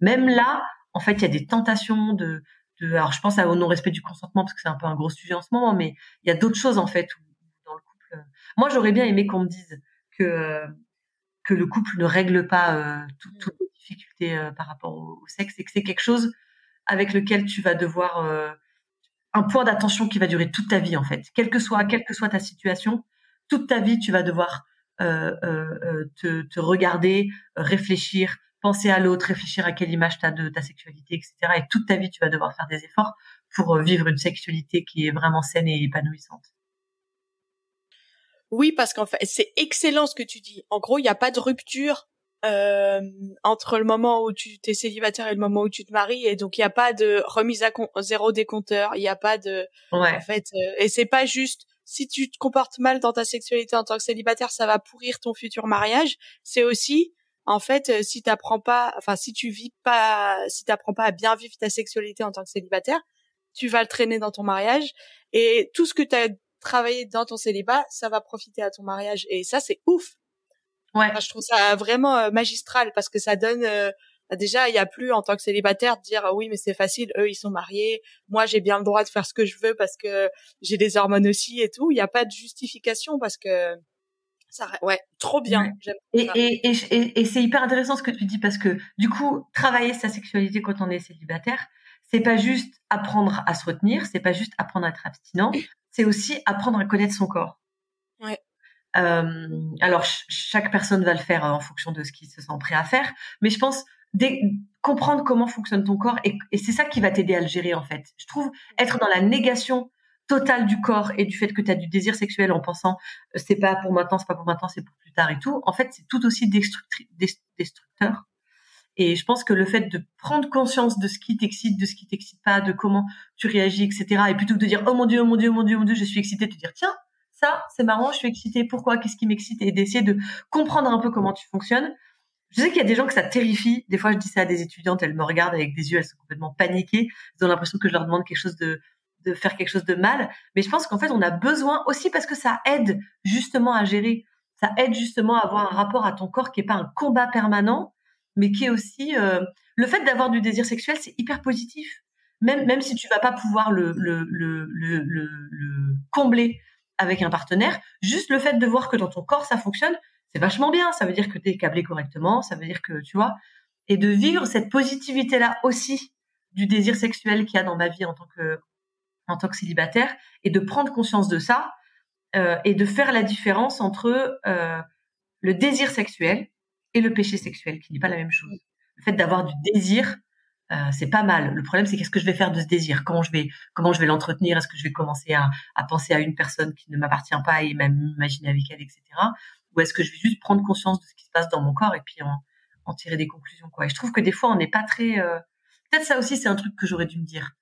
Même là, en fait, il y a des tentations de, de alors je pense au non respect du consentement parce que c'est un peu un gros sujet en ce moment, mais il y a d'autres choses en fait où, dans le couple. Euh, moi, j'aurais bien aimé qu'on me dise que que le couple ne règle pas euh, toutes les difficultés euh, par rapport au, sexe et que c'est quelque chose avec lequel tu vas devoir un point d'attention qui va durer toute ta vie en fait, quelle que soit quelle que soit ta situation, toute ta vie tu vas devoir te, te, regarder, réfléchir, penser à l'autre, réfléchir à quelle image tu as de ta sexualité, etc. Et toute ta vie tu vas devoir faire des efforts pour vivre une sexualité qui est vraiment saine et épanouissante. Oui, parce qu'en fait, c'est excellent ce que tu dis. En gros, il n'y a pas de rupture euh, entre le moment où tu es célibataire et le moment où tu te maries, et donc il n'y a pas de remise à zéro des compteurs. Il n'y a pas de, ouais. en fait, euh, et c'est pas juste si tu te comportes mal dans ta sexualité en tant que célibataire, ça va pourrir ton futur mariage. C'est aussi en fait, euh, si t'apprends pas, enfin, si tu vis pas, si t'apprends pas à bien vivre ta sexualité en tant que célibataire, tu vas le traîner dans ton mariage. Et tout ce que tu as travailler dans ton célibat, ça va profiter à ton mariage. Et ça, c'est ouf. Ouais. je trouve ça vraiment euh, magistral parce que ça donne. Euh, bah, déjà, il y a plus en tant que célibataire de dire ah oui, mais c'est facile. Eux, ils sont mariés. Moi, j'ai bien le droit de faire ce que je veux parce que j'ai des hormones aussi et tout. Il n'y a pas de justification parce que ça, ouais, trop bien. Et, et, et, et c'est hyper intéressant ce que tu dis parce que du coup, travailler sa sexualité quand on est célibataire, c'est pas juste apprendre à se retenir, c'est pas juste apprendre à être abstinent, c'est aussi apprendre à connaître son corps. Euh, alors chaque personne va le faire en fonction de ce qu'il se sent prêt à faire, mais je pense comprendre comment fonctionne ton corps et, c'est ça qui va t'aider à le gérer en fait. Je trouve être dans la négation totale du corps et du fait que tu as du désir sexuel en pensant euh, c'est pas pour maintenant, c'est pas pour maintenant, c'est pour plus tard et tout. En fait, c'est tout aussi destructeur et je pense que le fait de prendre conscience de ce qui t'excite, de ce qui t'excite pas, de comment tu réagis, etc. Et plutôt que de dire oh mon dieu, oh mon dieu, oh mon dieu, oh mon dieu, je suis excitée, te dire tiens, ça c'est marrant, je suis excitée, pourquoi, qu'est-ce qui m'excite, et d'essayer de comprendre un peu comment tu fonctionnes. Je sais qu'il y a des gens que ça terrifie. Des fois, je dis ça à des étudiantes, elles me regardent avec des yeux, elles sont complètement paniquées. Elles ont l'impression que je leur demande quelque chose de, de faire quelque chose de mal. Mais je pense qu'en fait, on a besoin aussi parce que ça aide justement à gérer. Ça aide justement à avoir un rapport à ton corps qui est pas un combat permanent, mais qui est aussi euh, le fait d'avoir du désir sexuel, c'est hyper positif. Même même si tu vas pas pouvoir le le, le le, le, combler avec un partenaire, juste le fait de voir que dans ton corps ça fonctionne, c'est vachement bien. Ça veut dire que tu es câblé correctement, ça veut dire que tu vois, et de vivre cette positivité là aussi du désir sexuel qu'il y a dans ma vie en tant que en tant que célibataire et de prendre conscience de ça euh, et de faire la différence entre euh, le désir sexuel et le péché sexuel, qui n'est pas la même chose. Le fait d'avoir du désir, euh, c'est pas mal. Le problème, c'est qu'est-ce que je vais faire de ce désir? Comment je vais, comment je vais l'entretenir? Est-ce que je vais commencer à, à, penser à une personne qui ne m'appartient pas et même m'imaginer avec elle, etc. Ou est-ce que je vais juste prendre conscience de ce qui se passe dans mon corps et puis en, en tirer des conclusions quoi? Et je trouve que des fois, on n'est pas très. Euh... Peut-être ça aussi, c'est un truc que j'aurais dû me dire.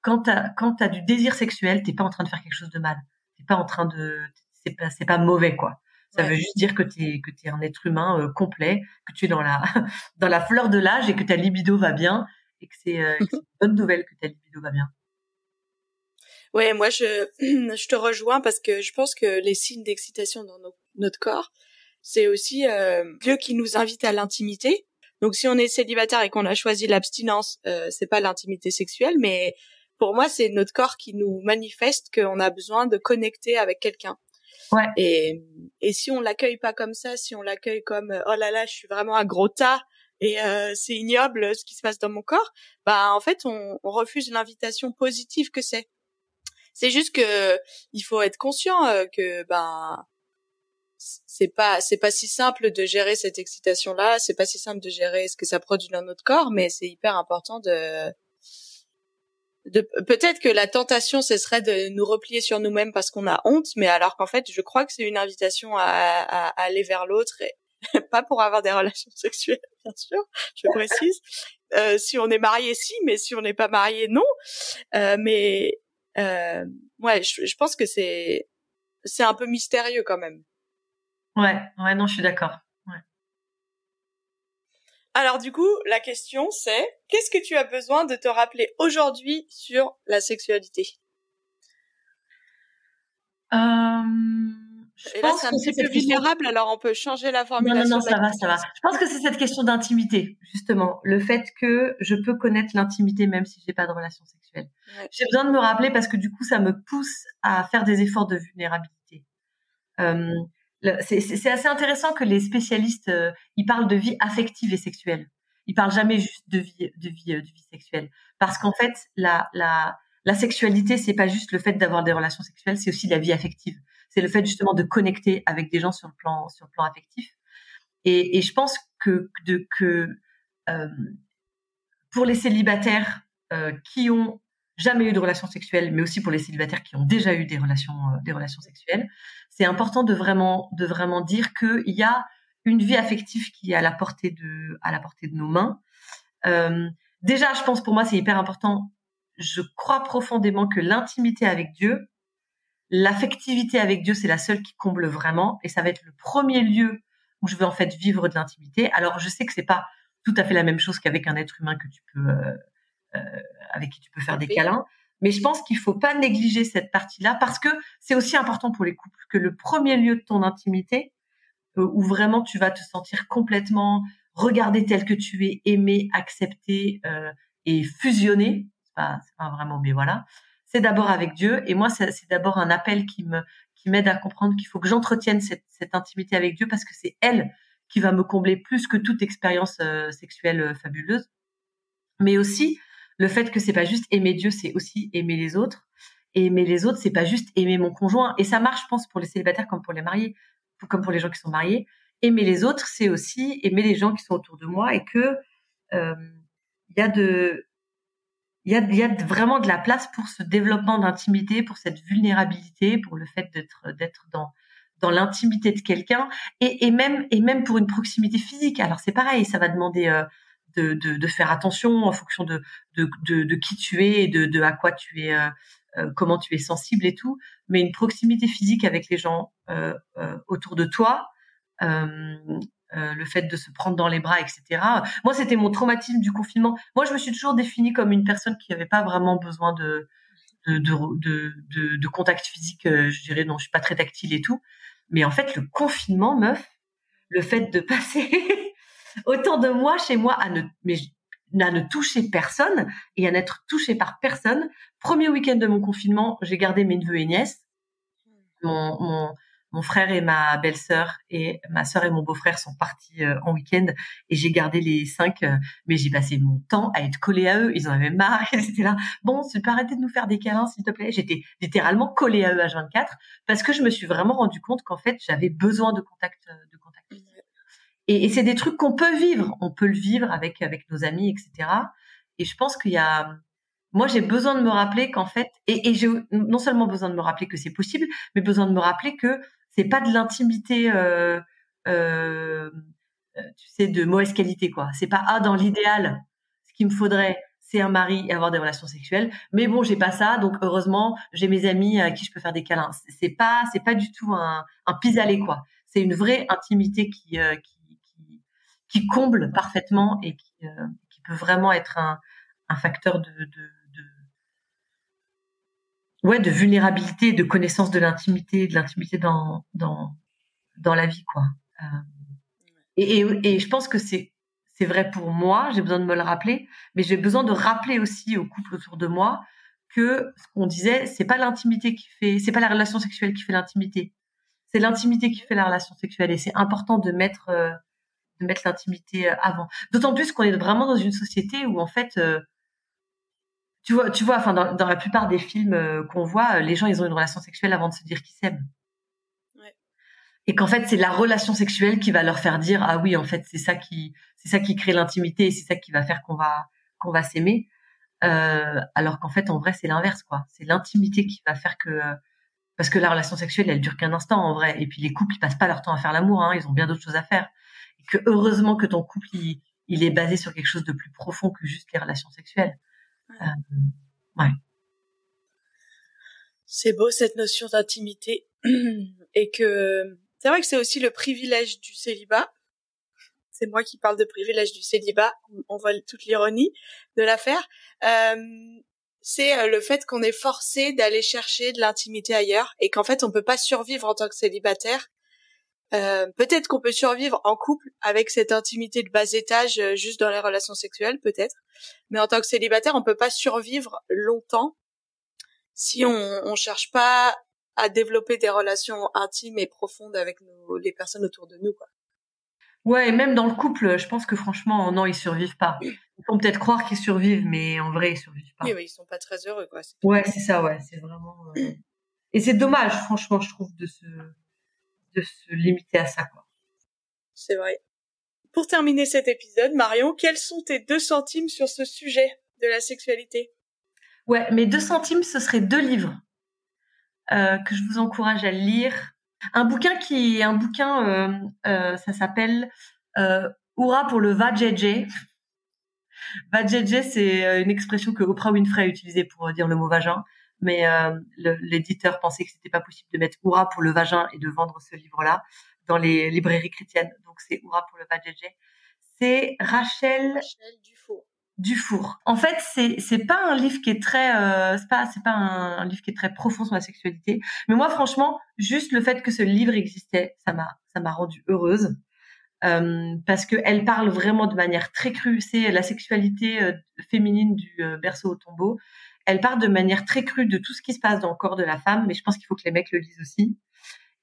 Quand t'as quand as du désir sexuel, t'es pas en train de faire quelque chose de mal. T'es pas en train de. C'est pas c'est pas mauvais quoi. Ça veut juste dire que tu es que tu es un être humain euh, complet, que tu es dans la dans la fleur de l'âge et que ta libido va bien et que c'est euh, une bonne nouvelle que ta libido va bien. Ouais, moi je je te rejoins parce que je pense que les signes d'excitation dans notre corps, c'est aussi euh, Dieu qui nous invite à l'intimité. Donc si on est célibataire et qu'on a choisi l'abstinence, euh, c'est pas l'intimité sexuelle, mais pour moi, c'est notre corps qui nous manifeste qu'on a besoin de connecter avec quelqu'un. Ouais. Et, et si on l'accueille pas comme ça, si on l'accueille comme oh là là, je suis vraiment un gros tas et euh, c'est ignoble ce qui se passe dans mon corps, bah en fait on, on refuse l'invitation positive que c'est. C'est juste que il faut être conscient euh, que ben c'est pas c'est pas si simple de gérer cette excitation là, c'est pas si simple de gérer ce que ça produit dans notre corps, mais c'est hyper important de peut-être que la tentation ce serait de nous replier sur nous-mêmes parce qu'on a honte mais alors qu'en fait je crois que c'est une invitation à, à, aller vers l'autre pas pour avoir des relations sexuelles bien sûr je précise. Euh, si on est marié si mais si on n'est pas marié non. Euh, mais euh, ouais je, je pense que c'est c'est un peu mystérieux quand même. Ouais ouais non je suis d'accord. Alors du coup, la question c'est qu'est-ce que tu as besoin de te rappeler aujourd'hui sur la sexualité? Euh, je pense c'est un petit peu vulnérable, alors on peut changer la formulation. Non, non, non, ça va, ça va. Je pense que c'est cette question d'intimité, justement. Le fait que je peux connaître l'intimité même si j'ai pas de relation sexuelle. J'ai besoin de me rappeler parce que du coup, ça me pousse à faire des efforts de vulnérabilité. Euh, c'est assez intéressant que les spécialistes euh, ils parlent de vie affective et sexuelle. Ils parlent jamais juste de vie de vie euh, de vie sexuelle parce qu'en fait la la la sexualité c'est pas juste le fait d'avoir des relations sexuelles, c'est aussi la vie affective. C'est le fait justement de connecter avec des gens sur le plan sur le plan affectif. Et, je pense que de que euh, pour les célibataires euh, qui ont jamais eu de relations sexuelles, mais aussi pour les célibataires qui ont déjà eu des relations, euh, des relations sexuelles, c'est important de vraiment, de vraiment dire qu'il y a une vie affective qui est à la portée de, à la portée de nos mains. Déjà, je pense pour moi, c'est hyper important. Je crois profondément que l'intimité avec Dieu, l'affectivité avec Dieu, c'est la seule qui comble vraiment, et ça va être le premier lieu où je vais en fait vivre de l'intimité. Alors, je sais que c'est pas tout à fait la même chose qu'avec un être humain que tu peux euh, euh, avec qui tu peux faire des câlins. Mais je pense qu'il faut pas négliger cette partie-là parce que c'est aussi important pour les couples que le premier lieu de ton intimité, euh, où vraiment tu vas te sentir complètement regardé tel que tu es, aimé, accepté et fusionné, c'est pas, pas vraiment, mais voilà, c'est d'abord avec Dieu. Et moi, c'est d'abord un appel qui me qui m'aide à comprendre qu'il faut que j'entretienne cette, intimité avec Dieu parce que c'est elle qui va me combler plus que toute expérience euh, sexuelle fabuleuse. Mais aussi, le fait que c'est pas juste aimer Dieu, c'est aussi aimer les autres. Aimer les autres, c'est pas juste aimer mon conjoint. Et ça marche, je pense, pour les célibataires comme pour les mariés, comme pour les gens qui sont mariés. Aimer les autres, c'est aussi aimer les gens qui sont autour de moi et que euh, il y a de il y a, y a vraiment de la place pour ce développement d'intimité, pour cette vulnérabilité, pour le fait d'être d'être dans dans l'intimité de quelqu'un et, et même et même pour une proximité physique. Alors c'est pareil, ça va demander euh, de, de, de, faire attention en fonction de, de, de, qui tu es et de, à quoi tu es, euh, euh, comment tu es sensible et tout. Mais une proximité physique avec les gens euh, euh autour de toi, le fait de se prendre dans les bras, etc. Moi, c'était mon traumatisme du confinement. Moi, je me suis toujours définie comme une personne qui n'avait pas vraiment besoin de de, de, de, contact physique. Je dirais non, je suis pas très tactile et tout. Mais en fait, le confinement, meuf, le fait de passer autant de moi chez moi à ne, mais, à ne toucher personne et à n'être touché par personne. Premier week-end de mon confinement, j'ai gardé mes neveux et nièces. Mon, mon frère et ma belle-sœur et ma sœur et mon beau-frère sont partis euh, en week-end et j'ai gardé les cinq, euh, mais j'ai passé mon temps à être collée à eux. Ils en avaient marre. Ils étaient là. Bon, tu peux arrêter de nous faire des câlins, s'il te plaît? J'étais littéralement collée à eux à 24 parce que je me suis vraiment rendu compte qu'en fait, j'avais besoin de contact, de contact et, et c'est des trucs qu'on peut vivre. On peut le vivre avec avec nos amis, etc. Et je pense qu'il y a, moi, j'ai besoin de me rappeler qu'en fait, et, et j'ai non seulement besoin de me rappeler que c'est possible, mais besoin de me rappeler que c'est pas de l'intimité, euh, euh, tu sais, de mauvaise qualité, quoi. C'est pas ah dans l'idéal, ce qu'il me faudrait, c'est un mari et avoir des relations sexuelles. Mais bon, j'ai pas ça, donc heureusement, j'ai mes amis à qui je peux faire des câlins. C'est pas, c'est pas du tout un, un pis-aller, quoi. C'est une vraie intimité qui, euh, qui qui comble parfaitement et qui, euh, peut vraiment être un, un facteur de, ouais, de vulnérabilité, de connaissance de l'intimité, de l'intimité dans, dans, dans la vie, quoi. Euh, et, et, je pense que c'est c'est vrai pour moi, j'ai besoin de me le rappeler, mais j'ai besoin de rappeler aussi aux couples autour de moi que ce qu'on disait, c'est pas l'intimité qui fait, c'est pas la relation sexuelle qui fait l'intimité, c'est l'intimité qui fait la relation sexuelle et c'est important de mettre euh, de mettre l'intimité avant. D'autant plus qu'on est vraiment dans une société où en fait euh, tu vois, tu vois, enfin dans, dans la plupart des films qu'on voit, les gens ils ont une relation sexuelle avant de se dire qu'ils s'aiment. Ouais. Et qu'en fait c'est la relation sexuelle qui va leur faire dire ah oui en fait c'est ça qui c'est ça qui crée l'intimité et c'est ça qui va faire qu'on va qu'on va s'aimer. Euh, alors qu'en fait, en vrai, c'est l'inverse, quoi. C'est l'intimité qui va faire que, parce que la relation sexuelle, elle dure qu'un instant, en vrai. Et puis les couples, ils passent pas leur temps à faire l'amour, hein. Ils ont bien d'autres choses à faire. Et que heureusement que ton couple, il, est basé sur quelque chose de plus profond que juste les relations sexuelles. Euh, ouais. C'est beau cette notion d'intimité et que c'est vrai que c'est aussi le privilège du célibat c'est moi qui parle de privilège du célibat, on voit toute l'ironie de l'affaire, euh, c'est euh, le fait qu'on est forcé d'aller chercher de l'intimité ailleurs et qu'en fait on peut pas survivre en tant que célibataire. Euh, peut-être qu'on peut survivre en couple avec cette intimité de bas étage juste dans les relations sexuelles, peut-être. Mais en tant que célibataire, on peut pas survivre longtemps si on, on cherche pas à développer des relations intimes et profondes avec les personnes autour de nous. Quoi. Ouais, et même dans le couple, je pense que franchement, non, ils survivent pas. Ils font peut-être croire qu'ils survivent, mais en vrai, ils survivent pas. Oui, mais ils sont pas très heureux, quoi. Ouais, c'est ça, ouais, c'est vraiment. Euh, et c'est dommage, franchement, je trouve, de se de se limiter à ça. C'est vrai. Pour terminer cet épisode, Marion, quels sont tes deux centimes sur ce sujet de la sexualité? Ouais, mes deux centimes, ce seraient deux livres euh, que je vous encourage à lire. Un bouquin qui, un bouquin, euh, euh, ça s'appelle euh, Oura pour le vajayjay. Vajayjay, c'est une expression que Oprah Winfrey a utilisée pour dire le mot vagin, mais l'éditeur pensait que c'était pas possible de mettre Oura pour le vagin et de vendre ce livre-là dans les librairies chrétiennes. Donc c'est Oura pour le vajayjay. C'est Rachel. Dufour. En fait, c'est c'est pas un livre qui est très euh, c'est pas c'est pas un, livre qui est très profond sur la sexualité, mais moi franchement, juste le fait que ce livre existait, ça m'a ça m'a rendue heureuse. Euh, parce que elle parle vraiment de manière très crue, c'est la sexualité euh, féminine du euh, berceau au tombeau. Elle parle de manière très crue de tout ce qui se passe dans le corps de la femme, mais je pense qu'il faut que les mecs le lisent aussi.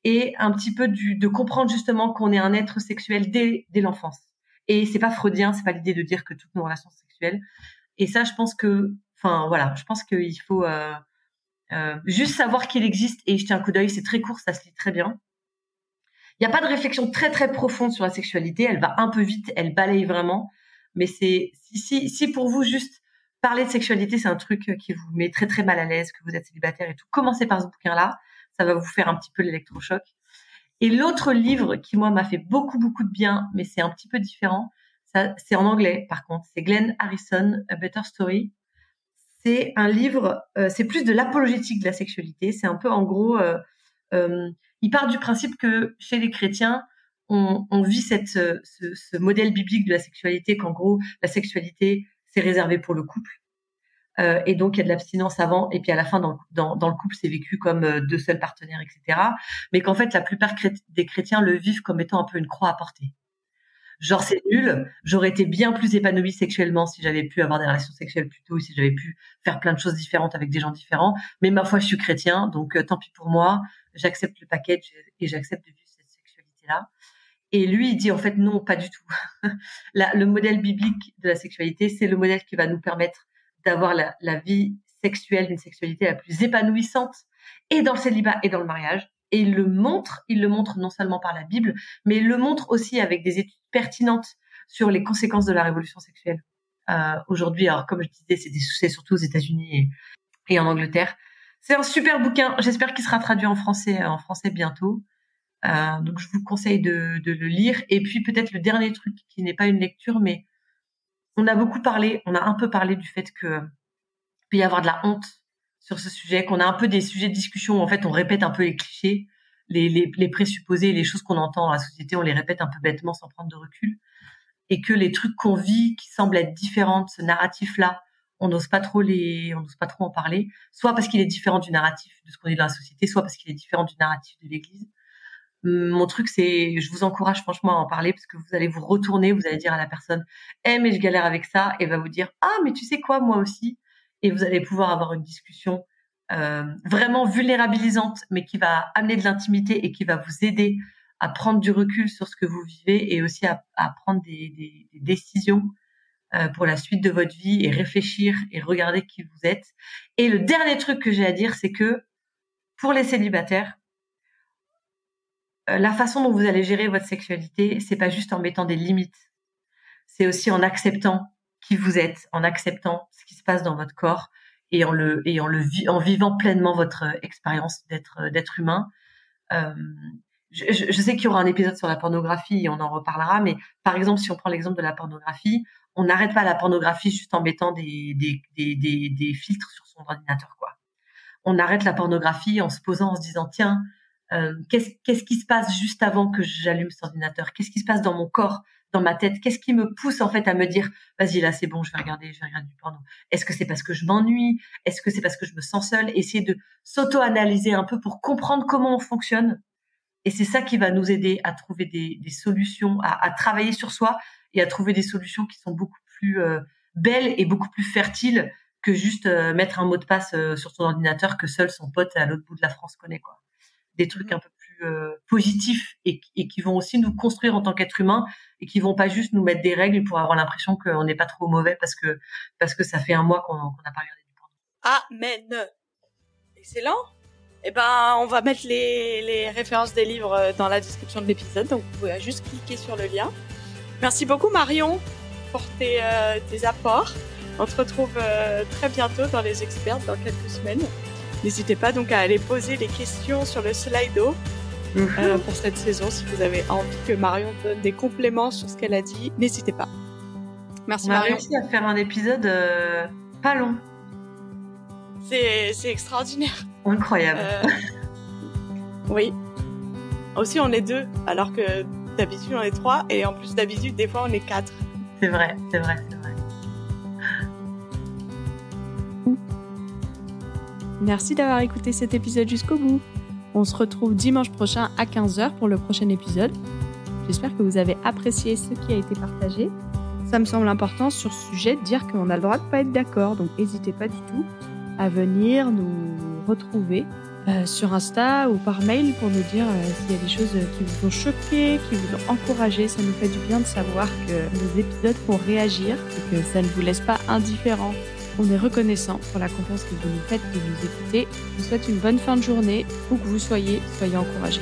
Et un petit peu du, de comprendre justement qu'on est un être sexuel dès, dès l'enfance. Et c'est pas freudien, c'est pas l'idée de dire que toutes nos relations et ça, je pense que, enfin voilà, je pense qu'il faut euh, euh, juste savoir qu'il existe et jeter un coup d'œil. C'est très court, ça se lit très bien. Il n'y a pas de réflexion très très profonde sur la sexualité. Elle va un peu vite, elle balaye vraiment. Mais c'est si, si, si pour vous juste parler de sexualité, c'est un truc qui vous met très très mal à l'aise, que vous êtes célibataire et tout. Commencez par ce bouquin-là, ça va vous faire un petit peu l'électrochoc. Et l'autre livre qui moi m'a fait beaucoup beaucoup de bien, mais c'est un petit peu différent, c'est en anglais, par contre. C'est Glenn Harrison, A Better Story. C'est un livre, euh, c'est plus de l'apologétique de la sexualité. C'est un peu, en gros, euh, euh, il part du principe que chez les chrétiens, on, on vit cette, ce, ce, modèle biblique de la sexualité, qu'en gros, la sexualité, c'est réservé pour le couple. Euh, et donc, il y a de l'abstinence avant, et puis à la fin, dans, le couple, c'est vécu comme euh, deux seuls partenaires, etc. Mais qu'en fait, la plupart des chrétiens le vivent comme étant un peu une croix à porter genre c'est nul. J'aurais été bien plus épanouie sexuellement si j'avais pu avoir des relations sexuelles plus tôt, si j'avais pu faire plein de choses différentes avec des gens différents. Mais ma foi, je suis chrétien, donc euh, tant pis pour moi. J'accepte le package et j'accepte de vivre cette sexualité-là. Et lui, il dit en fait non, pas du tout. le modèle biblique de la sexualité, c'est le modèle qui va nous permettre d'avoir la, vie sexuelle, une sexualité la plus épanouissante, et dans le célibat et dans le mariage. Et il le montre, il le montre non seulement par la Bible, mais il le montre aussi avec des études pertinentes sur les conséquences de la révolution sexuelle. Euh, Aujourd'hui, alors comme je disais, c'est surtout aux États-Unis et, en Angleterre. C'est un super bouquin. J'espère qu'il sera traduit en français, en français bientôt. Euh, donc je vous conseille de, de le lire. Et puis peut-être le dernier truc qui n'est pas une lecture, mais on a beaucoup parlé, on a un peu parlé du fait que peut y avoir de la honte sur ce sujet, qu'on a un peu des sujets de discussion où en fait on répète un peu les clichés, les, les, les présupposés, les choses qu'on entend dans la société, on les répète un peu bêtement sans prendre de recul, et que les trucs qu'on vit qui semblent être différents ce narratif-là, on n'ose pas trop les, on n'ose pas trop en parler, soit parce qu'il est différent du narratif de ce qu'on est dans la société, soit parce qu'il est différent du narratif de l'Église. Mon truc, c'est, je vous encourage franchement à en parler parce que vous allez vous retourner, vous allez dire à la personne, eh mais je galère avec ça, et va vous dire, ah mais tu sais quoi, moi aussi, et vous allez pouvoir avoir une discussion euh, vraiment vulnérabilisante, mais qui va amener de l'intimité et qui va vous aider à prendre du recul sur ce que vous vivez et aussi à, prendre des, décisions euh, pour la suite de votre vie et réfléchir et regarder qui vous êtes. Et le dernier truc que j'ai à dire, c'est que pour les célibataires, la façon dont vous allez gérer votre sexualité, c'est pas juste en mettant des limites, c'est aussi en acceptant qui vous êtes, en acceptant ce qui se passe dans votre corps et en le et en le en vivant pleinement votre expérience d'être d'être humain. Euh, je, sais qu'il y aura un épisode sur la pornographie et on en reparlera, mais par exemple, si on prend l'exemple de la pornographie, on n'arrête pas la pornographie juste en mettant des, des, des, des, des filtres sur son ordinateur, quoi. On arrête la pornographie en se posant, en se disant, tiens, euh, qu'est-ce qui se passe juste avant que j'allume cet ordinateur? Qu'est-ce qui se passe dans mon corps dans ma tête? Qu'est-ce qui me pousse en fait à me dire vas-y là c'est bon, je vais regarder, je vais regarder du porno. Est-ce que c'est parce que je m'ennuie? Est-ce que c'est parce que je me sens seule? Essayer de s'auto-analyser un peu pour comprendre comment on fonctionne. Et c'est ça qui va nous aider à trouver des, solutions, à, travailler sur soi et à trouver des solutions qui sont beaucoup plus euh, belles et beaucoup plus fertiles que juste euh, mettre un mot de passe sur son ordinateur que seul son pote à l'autre bout de la France connaît quoi. Des trucs mmh. un peu euh, positifs et, qui vont aussi nous construire en tant qu'être humain et qui vont pas juste nous mettre des règles pour avoir l'impression qu'on n'est pas trop mauvais parce que parce que ça fait un mois qu'on n'a pas regardé du porno. Amen. Excellent. Eh ben, on va mettre les, les références des livres dans la description de l'épisode, donc vous pouvez juste cliquer sur le lien. Merci beaucoup Marion pour tes, euh, tes apports. On se retrouve euh, très bientôt dans les experts dans quelques semaines. N'hésitez pas donc à aller poser les questions sur le Slido euh, pour cette saison. Si vous avez envie que Marion donne des compléments sur ce qu'elle a dit, n'hésitez pas. Merci On a réussi à faire un épisode euh, pas long. C'est extraordinaire. Incroyable. Euh, oui. Aussi, on est deux, alors que d'habitude on est trois, et en plus d'habitude, des fois on est quatre. C'est vrai, c'est vrai, c'est vrai. Merci d'avoir écouté cet épisode jusqu'au bout. On se retrouve dimanche prochain à 15h pour le prochain épisode. J'espère que vous avez apprécié ce qui a été partagé. Ça me semble important sur ce sujet de dire qu'on a le droit de pas être d'accord, donc n'hésitez pas du tout à venir nous retrouver euh, sur Insta ou par mail pour nous dire euh, s'il y a des choses qui vous ont choqué, qui vous ont encouragé. Ça nous fait du bien de savoir que nos épisodes font réagir et que ça ne vous laisse pas indifférent on est reconnaissant pour la confiance que vous nous faites de nous écouter. Je vous souhaite une bonne fin de journée. Où que vous soyez, soyez encouragés.